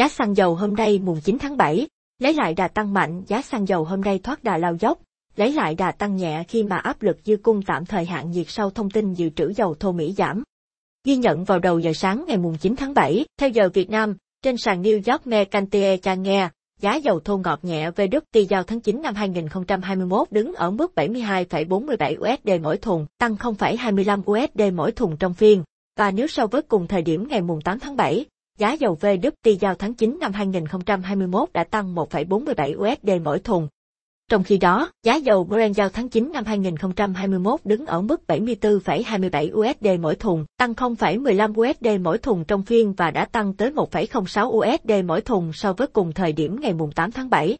Giá xăng dầu hôm nay mùng 9 tháng 7, lấy lại đà tăng mạnh, giá xăng dầu hôm nay thoát đà lao dốc, lấy lại đà tăng nhẹ khi mà áp lực dư cung tạm thời hạn nhiệt sau thông tin dự trữ dầu thô Mỹ giảm. Ghi nhận vào đầu giờ sáng ngày mùng 9 tháng 7, theo giờ Việt Nam, trên sàn New York Mercantile nghe, giá dầu thô ngọt nhẹ về Đức tỷ giao tháng 9 năm 2021 đứng ở mức 72,47 USD mỗi thùng, tăng 0,25 USD mỗi thùng trong phiên. Và nếu so với cùng thời điểm ngày mùng 8 tháng 7, giá dầu WTI giao tháng 9 năm 2021 đã tăng 1,47 USD mỗi thùng. Trong khi đó, giá dầu Brent giao tháng 9 năm 2021 đứng ở mức 74,27 USD mỗi thùng, tăng 0,15 USD mỗi thùng trong phiên và đã tăng tới 1,06 USD mỗi thùng so với cùng thời điểm ngày mùng 8 tháng 7.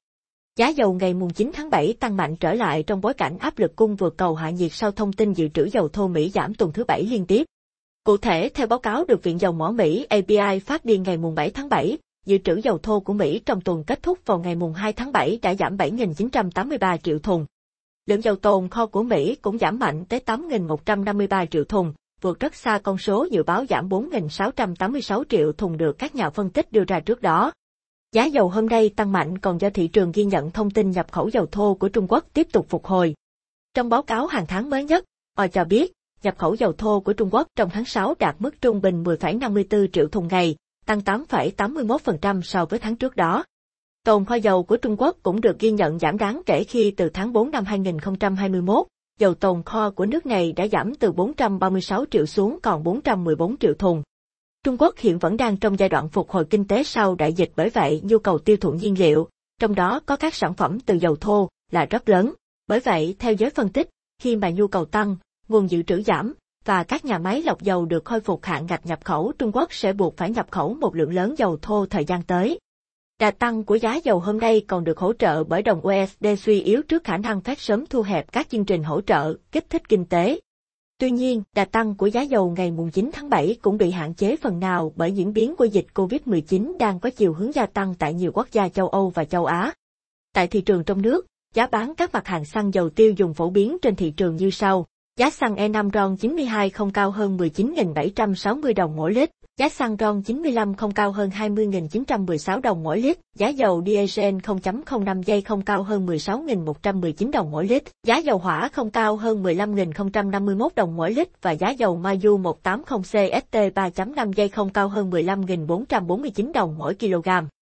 Giá dầu ngày mùng 9 tháng 7 tăng mạnh trở lại trong bối cảnh áp lực cung vượt cầu hạ nhiệt sau thông tin dự trữ dầu thô Mỹ giảm tuần thứ bảy liên tiếp. Cụ thể, theo báo cáo được Viện Dầu mỏ Mỹ API phát đi ngày 7 tháng 7, dự trữ dầu thô của Mỹ trong tuần kết thúc vào ngày 2 tháng 7 đã giảm 7.983 triệu thùng. Lượng dầu tồn kho của Mỹ cũng giảm mạnh tới 8.153 triệu thùng, vượt rất xa con số dự báo giảm 4.686 triệu thùng được các nhà phân tích đưa ra trước đó. Giá dầu hôm nay tăng mạnh còn do thị trường ghi nhận thông tin nhập khẩu dầu thô của Trung Quốc tiếp tục phục hồi. Trong báo cáo hàng tháng mới nhất, họ cho biết, nhập khẩu dầu thô của Trung Quốc trong tháng 6 đạt mức trung bình 10,54 triệu thùng ngày, tăng 8,81% so với tháng trước đó. Tồn kho dầu của Trung Quốc cũng được ghi nhận giảm đáng kể khi từ tháng 4 năm 2021, dầu tồn kho của nước này đã giảm từ 436 triệu xuống còn 414 triệu thùng. Trung Quốc hiện vẫn đang trong giai đoạn phục hồi kinh tế sau đại dịch bởi vậy nhu cầu tiêu thụ nhiên liệu, trong đó có các sản phẩm từ dầu thô, là rất lớn. Bởi vậy, theo giới phân tích, khi mà nhu cầu tăng, nguồn dự trữ giảm, và các nhà máy lọc dầu được khôi phục hạn ngạch nhập khẩu Trung Quốc sẽ buộc phải nhập khẩu một lượng lớn dầu thô thời gian tới. Đà tăng của giá dầu hôm nay còn được hỗ trợ bởi đồng USD suy yếu trước khả năng phát sớm thu hẹp các chương trình hỗ trợ, kích thích kinh tế. Tuy nhiên, đà tăng của giá dầu ngày 9 tháng 7 cũng bị hạn chế phần nào bởi diễn biến của dịch COVID-19 đang có chiều hướng gia tăng tại nhiều quốc gia châu Âu và châu Á. Tại thị trường trong nước, giá bán các mặt hàng xăng dầu tiêu dùng phổ biến trên thị trường như sau. Giá xăng E5 RON 92 không cao hơn 19.760 đồng mỗi lít, giá xăng RON 95 không cao hơn 20.916 đồng mỗi lít, giá dầu diesel 0.05 giây không cao hơn 16.119 đồng mỗi lít, giá dầu hỏa không cao hơn 15.051 đồng mỗi lít. Và giá dầu Mayu 180 CST 3.5 giây không cao hơn 15.449 đồng mỗi kg.